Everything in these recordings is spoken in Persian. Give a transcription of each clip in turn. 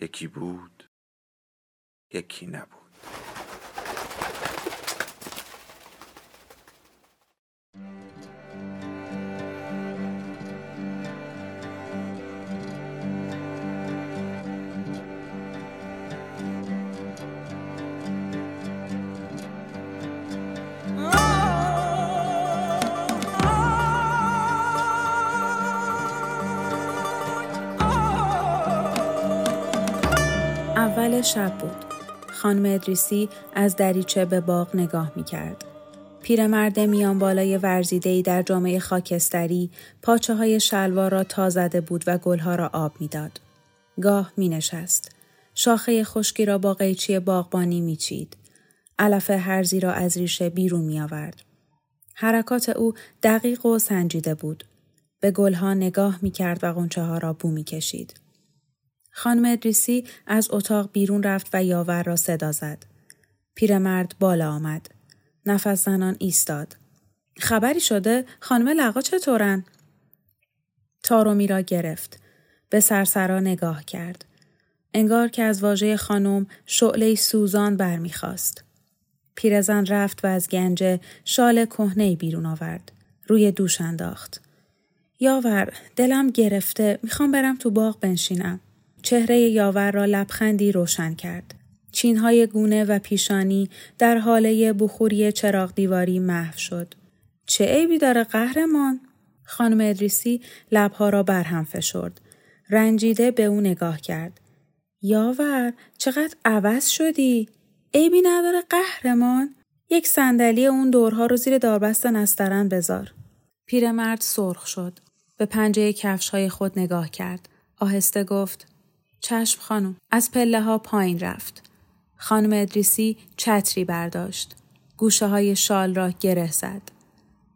یکی بود یکی نبود شب بود. خانم ادریسی از دریچه به باغ نگاه می کرد. پیرمرد میان بالای ورزیدهی در جامعه خاکستری پاچه های شلوار را تا زده بود و گلها را آب می‌داد. گاه می نشست. شاخه خشکی را با قیچی باغبانی می چید. علف هرزی را از ریشه بیرون می آورد. حرکات او دقیق و سنجیده بود. به گلها نگاه می کرد و غنچه ها را بو می کشید. خانم ادریسی از اتاق بیرون رفت و یاور را صدا زد. پیرمرد بالا آمد. نفس زنان ایستاد. خبری شده؟ خانم لقا چطورن؟ تارومی را گرفت. به سرسرا نگاه کرد. انگار که از واژه خانم شعله سوزان برمیخواست. پیرزن رفت و از گنج شال کهنه بیرون آورد. روی دوش انداخت. یاور دلم گرفته می‌خوام برم تو باغ بنشینم. چهره یاور را لبخندی روشن کرد. چینهای گونه و پیشانی در حاله بخوری چراغ دیواری محو شد. چه عیبی داره قهرمان؟ خانم ادریسی لبها را برهم فشرد. رنجیده به او نگاه کرد. یاور چقدر عوض شدی؟ عیبی نداره قهرمان؟ یک صندلی اون دورها رو زیر داربست نسترن بذار. پیرمرد سرخ شد. به پنجه کفش های خود نگاه کرد. آهسته گفت چشم خانم. از پله ها پایین رفت. خانم ادریسی چتری برداشت. گوشه های شال را گره زد.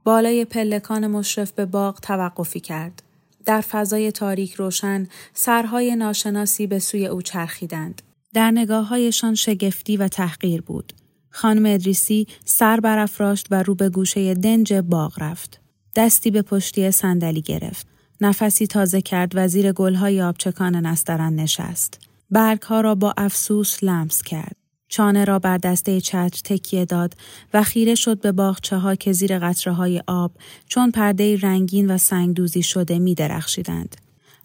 بالای پلکان مشرف به باغ توقفی کرد. در فضای تاریک روشن سرهای ناشناسی به سوی او چرخیدند. در نگاه هایشان شگفتی و تحقیر بود. خانم ادریسی سر برافراشت و رو به گوشه دنج باغ رفت. دستی به پشتی صندلی گرفت. نفسی تازه کرد و زیر گلهای آبچکان نسترن نشست. برگها را با افسوس لمس کرد. چانه را بر دسته چتر تکیه داد و خیره شد به باغچه ها که زیر قطره های آب چون پرده رنگین و سنگدوزی شده می درخشیدند.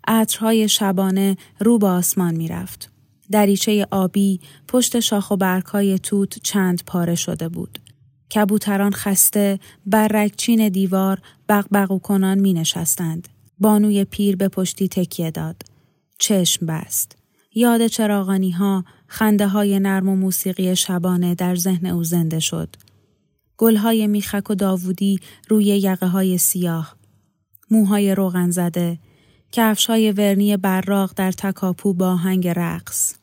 عطرهای شبانه رو به آسمان می رفت. دریچه آبی پشت شاخ و برگهای توت چند پاره شده بود. کبوتران خسته بر رکچین دیوار بغبغو کنان می نشستند. بانوی پیر به پشتی تکیه داد. چشم بست. یاد چراغانی ها خنده های نرم و موسیقی شبانه در ذهن او زنده شد. گلهای میخک و داوودی روی یقه های سیاه. موهای روغن زده. کفش های ورنی براق در تکاپو با هنگ رقص.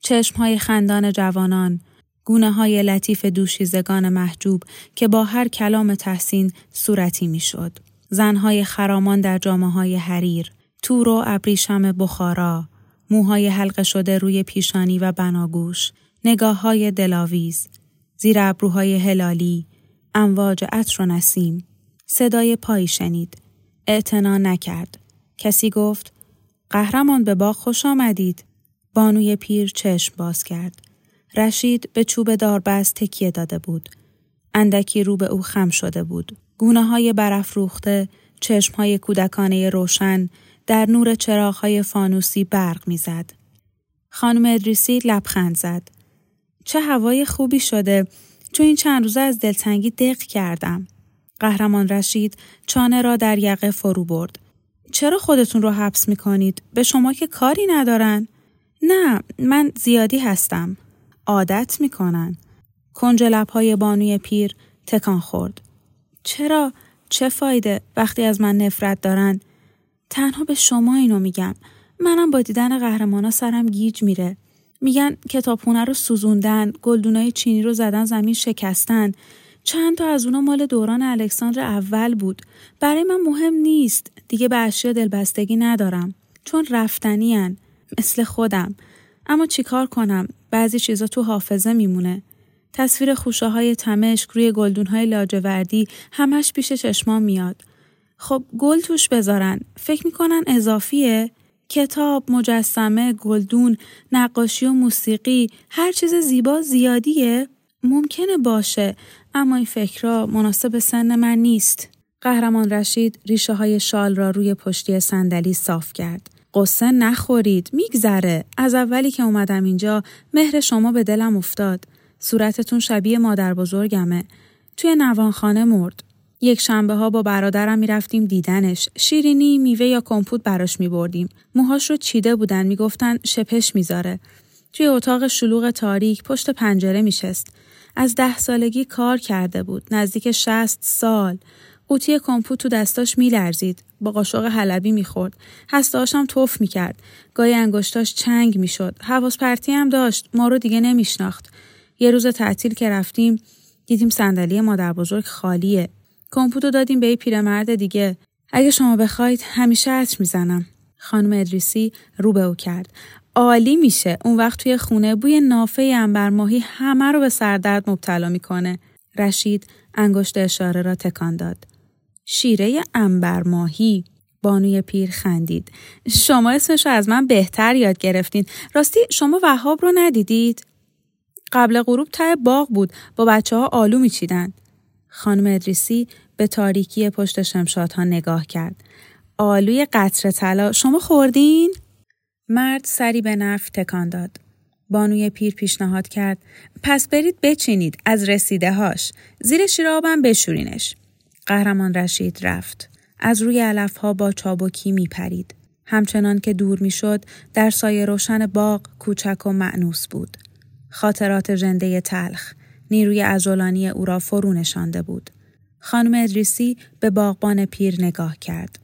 چشم های خندان جوانان. گونه های لطیف دوشیزگان محجوب که با هر کلام تحسین صورتی می‌شد. زنهای خرامان در جامعه های حریر، تور و ابریشم بخارا، موهای حلقه شده روی پیشانی و بناگوش، نگاه های دلاویز، زیر ابروهای هلالی، امواج عطر و نسیم، صدای پایی شنید. اعتنا نکرد. کسی گفت قهرمان به باغ خوش آمدید. بانوی پیر چشم باز کرد. رشید به چوب داربست تکیه داده بود. اندکی رو به او خم شده بود. گونه های برافروخته، چشم های کودکانه روشن در نور چراغ های فانوسی برق می‌زد. خانم ادریسی لبخند زد. چه هوای خوبی شده چون این چند روزه از دلتنگی دق کردم. قهرمان رشید چانه را در یقه فرو برد. چرا خودتون رو حبس می کنید؟ به شما که کاری ندارن؟ نه من زیادی هستم. عادت می کنن. کنج لبهای بانوی پیر تکان خورد. چرا؟ چه فایده؟ وقتی از من نفرت دارن؟ تنها به شما اینو میگم. منم با دیدن قهرمانا سرم گیج میره. میگن کتابخونه رو سوزوندن گلدونای چینی رو زدن زمین شکستن. چند تا از اونا مال دوران الکساندر اول بود. برای من مهم نیست. دیگه به اشیا دلبستگی ندارم. چون رفتنی مثل خودم. اما چیکار کنم؟ بعضی چیزا تو حافظه میمونه. تصویر خوشه های تمشک روی گلدون های لاجوردی همش پیش چشمان میاد خب گل توش بذارن فکر می‌کنن اضافیه کتاب، مجسمه، گلدون، نقاشی و موسیقی هر چیز زیبا زیادیه؟ ممکنه باشه اما این فکرها مناسب سن من نیست. قهرمان رشید ریشه های شال را روی پشتی صندلی صاف کرد. قصه نخورید میگذره از اولی که اومدم اینجا مهر شما به دلم افتاد صورتتون شبیه مادر بزرگمه توی نوانخانه مرد یک شنبه ها با برادرم می‌رفتیم دیدنش. شیرینی، میوه یا کمپوت براش می بردیم. موهاش رو چیده بودن می‌گفتن شپش می‌ذاره. توی اتاق شلوغ تاریک پشت پنجره میشست. از ده سالگی کار کرده بود. نزدیک شست سال. قوطی کمپوت تو دستاش میلرزید. با قاشق حلبی می‌خورد. هستهاش هم توف می‌کرد. گاهی انگشتاش چنگ می‌شد. حواس پرتی هم داشت. ما رو دیگه نمیشناخت. یه روز تعطیل که رفتیم دیدیم صندلی مادر بزرگ خالیه. کمپوتو دادیم به یه پیرمرد دیگه. اگه شما بخواید همیشه عطر می‌زنم. خانم ادریسی رو به او کرد. عالی میشه. اون وقت توی خونه بوی نافه انبر ماهی همه رو به سردرد مبتلا می‌کنه. رشید انگشت اشاره را تکان داد. شیره انبر ماهی بانوی پیر خندید. شما اسمش از من بهتر یاد گرفتین. راستی شما وهاب رو ندیدید؟ قبل غروب ته باغ بود. با بچه ها آلو میچیدن. خانم ادریسی به تاریکی پشت شمشادها نگاه کرد. آلوی قطر طلا شما خوردین؟ مرد سری به نف تکان داد. بانوی پیر پیشنهاد کرد پس برید بچینید از رسیده هاش. زیر شیرابم بشورینش. قهرمان رشید رفت. از روی علف ها با چابکی می پرید. همچنان که دور می شد در سایه روشن باغ کوچک و معنوس بود. خاطرات ژنده تلخ نیروی ازولانی او را فرو نشانده بود. خانم ادریسی به باغبان پیر نگاه کرد.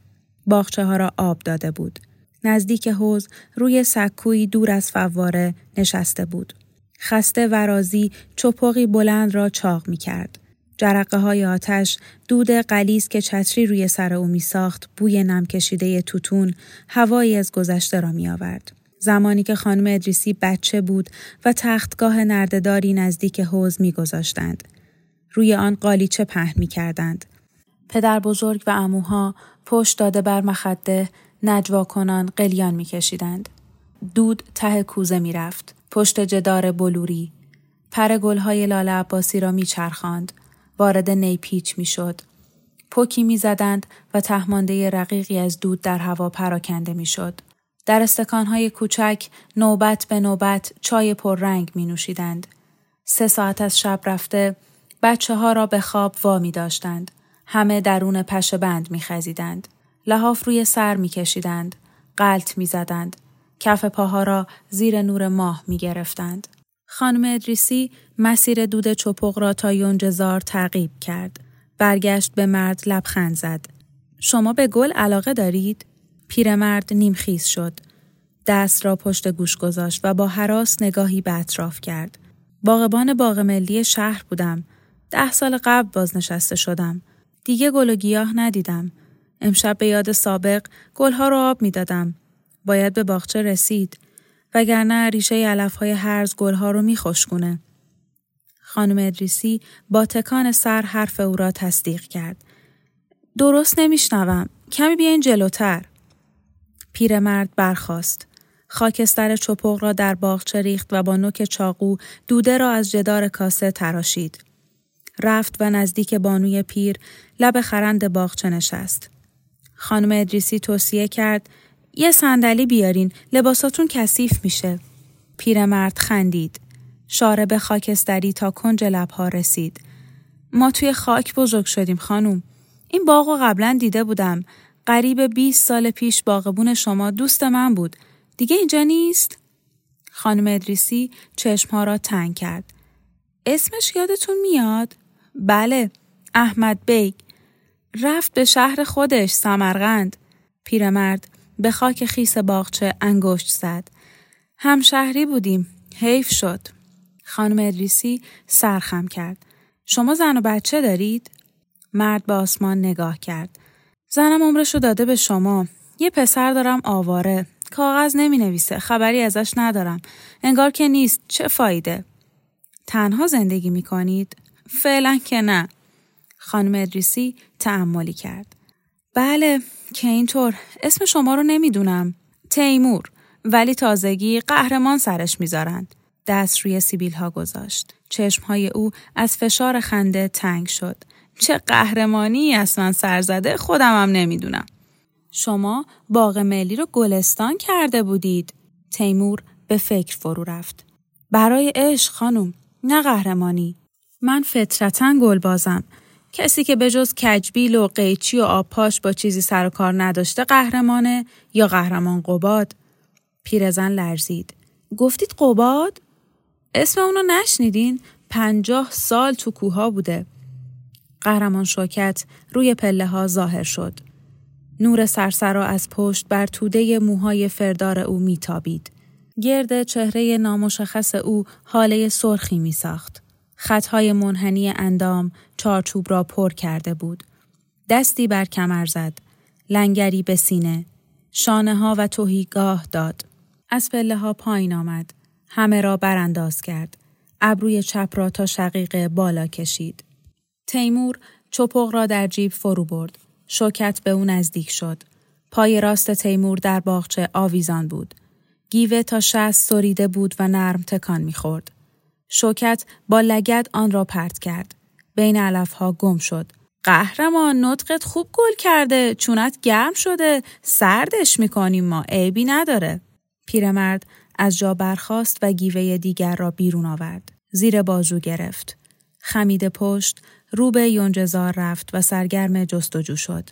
باغچه ها را آب داده بود. نزدیک حوز روی سکویی دور از فواره نشسته بود. خسته و رازی چپقی بلند را چاق می کرد. جرقه های آتش دود قلیز که چتری روی سر او می ساخت بوی نم کشیده توتون هوایی از گذشته را می آورد. زمانی که خانم ادریسی بچه بود و تختگاه نردداری نزدیک حوز میگذاشتند. روی آن قالیچه پهن می کردند. پدر بزرگ و اموها پشت داده بر مخده نجوا کنان قلیان می کشیدند. دود ته کوزه می رفت. پشت جدار بلوری. پر گلهای لاله عباسی را می چرخاند. وارد نیپیچ می شد. پوکی می زدند و تهمانده رقیقی از دود در هوا پراکنده می شد. در استکانهای کوچک نوبت به نوبت چای پررنگ می نوشیدند. سه ساعت از شب رفته بچه ها را به خواب وامی داشتند. همه درون پشه بند می خزیدند. لحاف روی سر می کشیدند. قلط می زدند. کف پاها را زیر نور ماه می گرفتند. خانم ادریسی مسیر دود چپق را تا یونجزار تعقیب کرد. برگشت به مرد لبخند زد. شما به گل علاقه دارید؟ پیرمرد نیمخیز شد. دست را پشت گوش گذاشت و با حراس نگاهی به اطراف کرد. باغبان باغ ملی شهر بودم. ده سال قبل بازنشسته شدم. دیگه گل و گیاه ندیدم. امشب به یاد سابق گلها را آب می‌دادم. باید به باغچه رسید. وگرنه ریشه علف های هرز گلها رو میخشکونه. خانم ادریسی با تکان سر حرف او را تصدیق کرد. درست نمیشنوم. کمی بیاین جلوتر. پیرمرد برخاست. خاکستر چپق را در باغچه ریخت و با نوک چاقو دوده را از جدار کاسه تراشید. رفت و نزدیک بانوی پیر لب خرند باغچه نشست. خانم ادریسی توصیه کرد یه صندلی بیارین لباساتون کثیف میشه. پیرمرد خندید. شارب خاکستری تا کنج لبها رسید. ما توی خاک بزرگ شدیم خانوم. این باغ قبلا دیده بودم. قریب 20 سال پیش باغبون شما دوست من بود. دیگه اینجا نیست؟ خانم ادریسی چشمها را تنگ کرد. اسمش یادتون میاد؟ بله، احمد بیگ. رفت به شهر خودش، سمرغند. پیرمرد به خاک خیس باغچه انگشت زد. همشهری بودیم. حیف شد. خانم ادریسی سرخم کرد. شما زن و بچه دارید؟ مرد به آسمان نگاه کرد. زنم عمرشو داده به شما. یه پسر دارم آواره. کاغذ نمی نویسه. خبری ازش ندارم. انگار که نیست. چه فایده؟ تنها زندگی می کنید؟ فعلا که نه. خانم ادریسی تعملی کرد. بله که اینطور اسم شما رو نمی‌دونم. تیمور ولی تازگی قهرمان سرش می‌ذارند. دست روی سیبیل ها گذاشت. چشم های او از فشار خنده تنگ شد. چه قهرمانی اصلا سرزده خودم هم نمی‌دونم. شما باغ ملی رو گلستان کرده بودید. تیمور به فکر فرو رفت. برای عشق خانم نه قهرمانی. من فطرتا گلبازم. کسی که به جز کجبیل و قیچی و آبپاش با چیزی سر و کار نداشته قهرمانه یا قهرمان قباد؟ پیرزن لرزید. گفتید قباد؟ اسم اونو نشنیدین؟ پنجاه سال تو کوها بوده. قهرمان شوکت روی پله ها ظاهر شد. نور سرسرا از پشت بر توده موهای فردار او میتابید. گرد چهره نامشخص او حاله سرخی می ساخت. خطهای منحنی اندام چارچوب را پر کرده بود. دستی بر کمر زد. لنگری به سینه. شانه ها و توهیگاه داد. از پله ها پایین آمد. همه را برانداز کرد. ابروی چپ را تا شقیقه بالا کشید. تیمور چپق را در جیب فرو برد. شوکت به او نزدیک شد. پای راست تیمور در باغچه آویزان بود. گیوه تا شست سریده بود و نرم تکان می‌خورد. شوکت با لگد آن را پرت کرد. بین علفها گم شد. قهرمان نطقت خوب گل کرده چونت گرم شده سردش می‌کنیم ما عیبی نداره پیرمرد از جا برخاست و گیوه دیگر را بیرون آورد زیر بازو گرفت خمید پشت رو به یونجزار رفت و سرگرم جستجو شد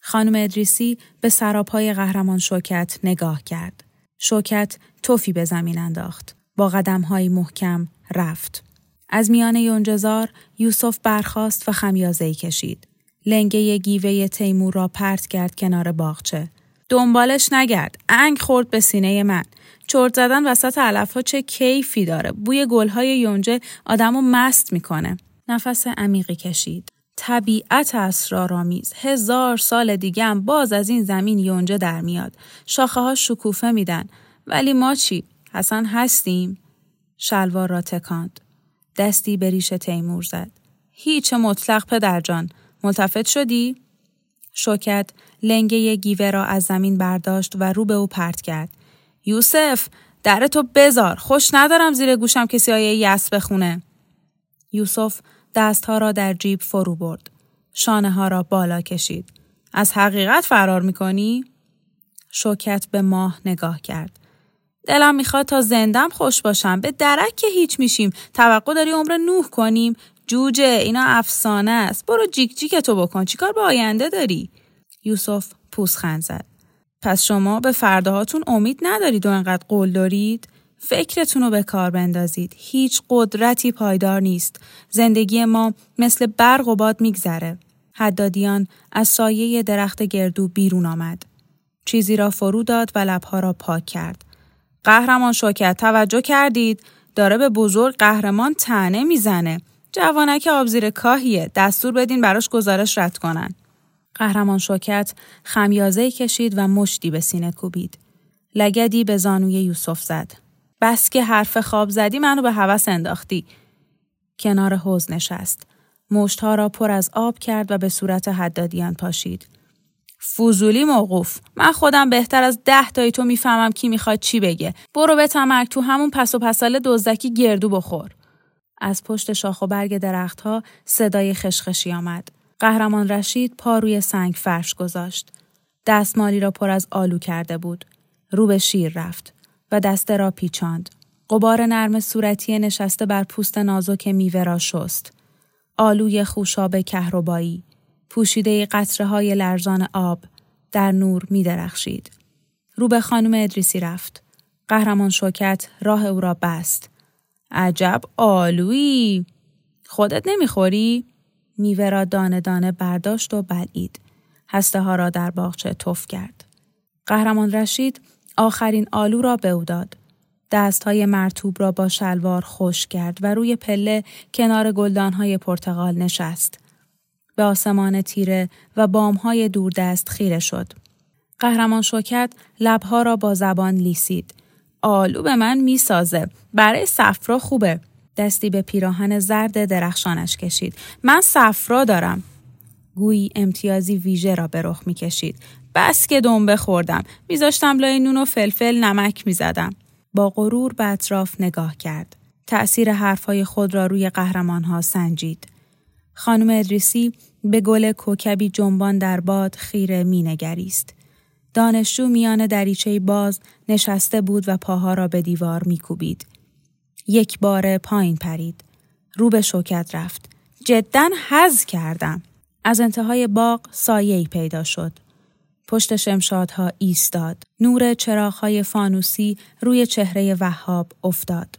خانم ادریسی به سراپای قهرمان شوکت نگاه کرد شوکت توفی به زمین انداخت با قدمهایی محکم رفت از میان یونجزار یوسف برخاست و خمیازه کشید. لنگه گیوه تیمور را پرت کرد کنار باغچه. دنبالش نگرد. انگ خورد به سینه من. چرت زدن وسط علف ها چه کیفی داره. بوی گلهای یونجه آدمو مست می‌کنه. نفس عمیقی کشید. طبیعت اسرارآمیز هزار سال دیگه هم باز از این زمین یونجه در میاد. شاخه ها شکوفه میدن. ولی ما چی؟ حسن هستیم؟ شلوار را تکاند. دستی به ریش تیمور زد. هیچ مطلق پدرجان. ملتفت شدی؟ شوکت لنگه گیوه را از زمین برداشت و رو به او پرت کرد. یوسف در تو بزار. خوش ندارم زیر گوشم کسی های یس بخونه. یوسف دستها را در جیب فرو برد. شانه ها را بالا کشید. از حقیقت فرار می‌کنی؟ شوکت به ماه نگاه کرد. دلم می‌خواد تا زندم خوش باشم به درک که هیچ میشیم توقع داری عمر نوح کنیم جوجه اینا افسانه است. برو جیک جیک تو بکن. چیکار به آینده داری؟ یوسف پوزخند زد. پس شما به فرداهاتون امید ندارید و انقدر قول دارید؟ فکرتون رو به کار بندازید. هیچ قدرتی پایدار نیست. زندگی ما مثل برق و باد میگذره. حدادیان از سایه درخت گردو بیرون آمد. چیزی را فرو داد و لبها را پاک کرد. قهرمان شوکت توجه کردید؟ داره به بزرگ قهرمان تنه می‌زنه. جوانک آب زیر کاهیه. دستور بدین براش گزارش رد کنن. قهرمان شوکت خمیازه کشید و مشتی به سینه کوبید. لگدی به زانوی یوسف زد. بس که حرف خواب زدی منو به هوس انداختی. کنار حوز نشست. مشتها را پر از آب کرد و به صورت حدادیان پاشید. فوزولی موقوف. من خودم بهتر از ده تایی تو می‌فهمم کی می‌خواد چی بگه. برو به تمرک تو همون پس و پسال دزدکی گردو بخور. از پشت شاخ و برگ درختها صدای خشخشی آمد قهرمان رشید پا روی سنگ فرش گذاشت دستمالی را پر از آلو کرده بود رو به شیر رفت و دسته را پیچاند قبار نرم صورتی نشسته بر پوست نازک میوه را شست آلوی خوشاب کهربایی پوشیده قطره های لرزان آب در نور می درخشید. رو به خانم ادریسی رفت. قهرمان شوکت راه او را بست. عجب آلویی! خودت نمی‌خوری؟ میوه را دانه دانه برداشت و بلعید. هسته ها را در باغچه تف کرد. قهرمان رشید آخرین آلو را به او داد. دست های مرتوب را با شلوار خوش کرد و روی پله کنار گلدان های پرتغال نشست. به آسمان تیره و بام های دوردست خیره شد. قهرمان شوکت لبها را با زبان لیسید. آلو به من می‌سازه. برای صفرا خوبه. دستی به پیراهن زرد درخشانش کشید. من صفرا دارم. گویی امتیازی ویژه را به رخ می‌کشید. بس که دنبه خوردم. میذاشتم لای نون و فلفل نمک می‌زدم. با غرور به اطراف نگاه کرد. تأثیر حرفهای خود را روی قهرمانها سنجید. خانم ادریسی به گل کوکبی جنبان در باد خیره مینگریست. دانشجو میان دریچه باز نشسته بود و پاها را به دیوار میکوبید. یک بار پایین پرید. رو به شوکت رفت. جدا حز کردم. از انتهای باغ سایه پیدا شد. پشت شمشادها ایستاد. نور چراغهای فانوسی روی چهره وهاب افتاد.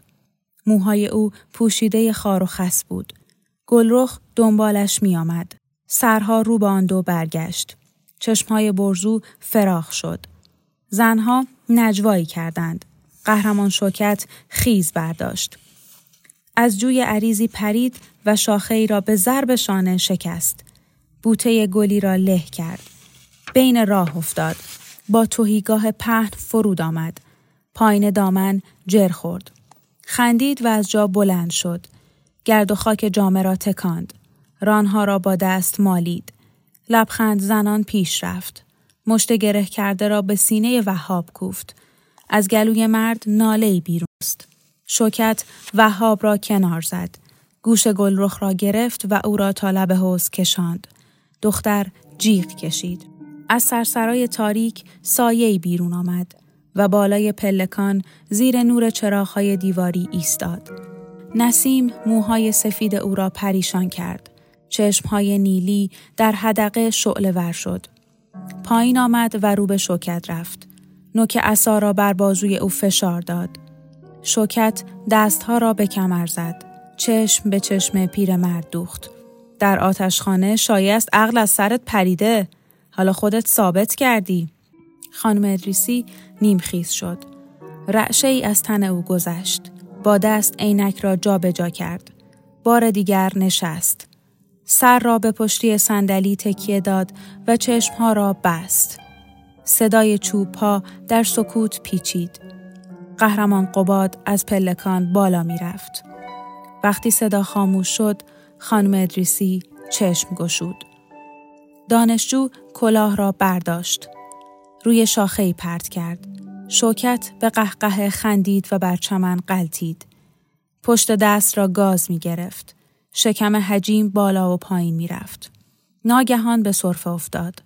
موهای او پوشیده خار و خس بود. گلرخ دنبالش می آمد. سرها رو به آن دو برگشت. چشمهای برزو فراخ شد. زنها نجوایی کردند. قهرمان شوکت خیز برداشت. از جوی عریزی پرید و شاخه ای را به ضرب شانه شکست. بوته گلی را له کرد. بین راه افتاد. با توهیگاه پهن فرود آمد. پایین دامن جر خورد. خندید و از جا بلند شد. گرد و خاک جامه را تکاند. رانها را با دست مالید. لبخند زنان پیش رفت. مشت گره کرده را به سینه وهاب کوفت. از گلوی مرد ناله بیرون است. شوکت وهاب را کنار زد. گوش گلرخ را گرفت و او را تا لب حوز کشاند. دختر جیغ کشید. از سرسرای تاریک سایه بیرون آمد و بالای پلکان زیر نور چراغهای دیواری ایستاد. نسیم موهای سفید او را پریشان کرد. چشمهای نیلی در حدقه شعله ور شد. پایین آمد و رو به شوکت رفت. نوک عصا را بر بازوی او فشار داد. شوکت دستها را به کمر زد. چشم به چشم پیرمرد دوخت. در آتشخانه شایع است عقل از سرت پریده. حالا خودت ثابت کردی. خانم ادریسی نیمخیز شد. رعشه ای از تن او گذشت. با دست عینک را جابجا جا کرد. بار دیگر نشست. سر را به پشتی صندلی تکیه داد و چشمها را بست. صدای چوب ها در سکوت پیچید. قهرمان قباد از پلکان بالا می رفت. وقتی صدا خاموش شد، خانم ادریسی چشم گشود. دانشجو کلاه را برداشت. روی شاخه پرت کرد. شوکت به قهقه خندید و بر چمن قلتید. پشت دست را گاز می گرفت. شکم حجیم بالا و پایین می رفت. ناگهان به صرفه افتاد.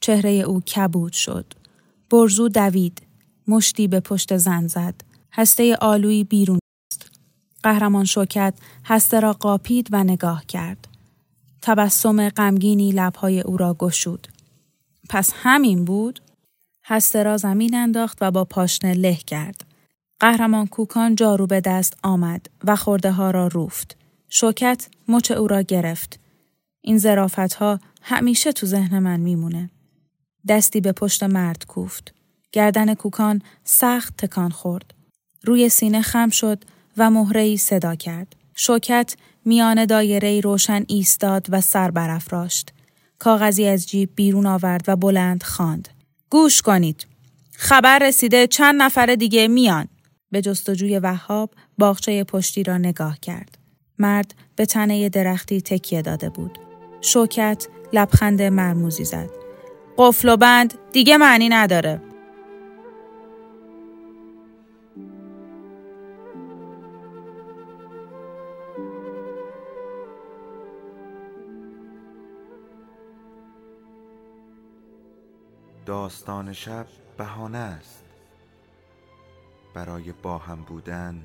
چهره او کبود شد. برزو دوید. مشتی به پشت زن زد. هسته آلوی بیرون است. قهرمان شوکت هسته را قاپید و نگاه کرد. تبسم غمگینی لبهای او را گشود. پس همین بود؟ هسته را زمین انداخت و با پاشنه له کرد. قهرمان کوکان جارو به دست آمد و خورده ها را روفت. شوکت مچ او را گرفت. این زرافت ها همیشه تو ذهن من میمونه. دستی به پشت مرد کوفت. گردن کوکان سخت تکان خورد. روی سینه خم شد و مهرهی صدا کرد. شوکت میان دایره روشن ایستاد و سر برافراشت. کاغذی از جیب بیرون آورد و بلند خواند. گوش کنید. خبر رسیده چند نفر دیگه میان. به جستجوی وهاب باغچه پشتی را نگاه کرد. مرد به تنه درختی تکیه داده بود. شوکت لبخند مرموزی زد. قفل و بند دیگه معنی نداره. داستان شب بهانه است برای با هم بودن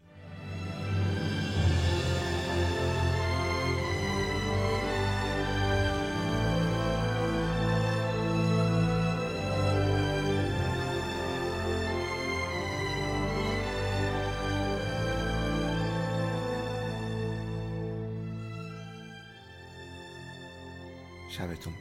شبتون بخیر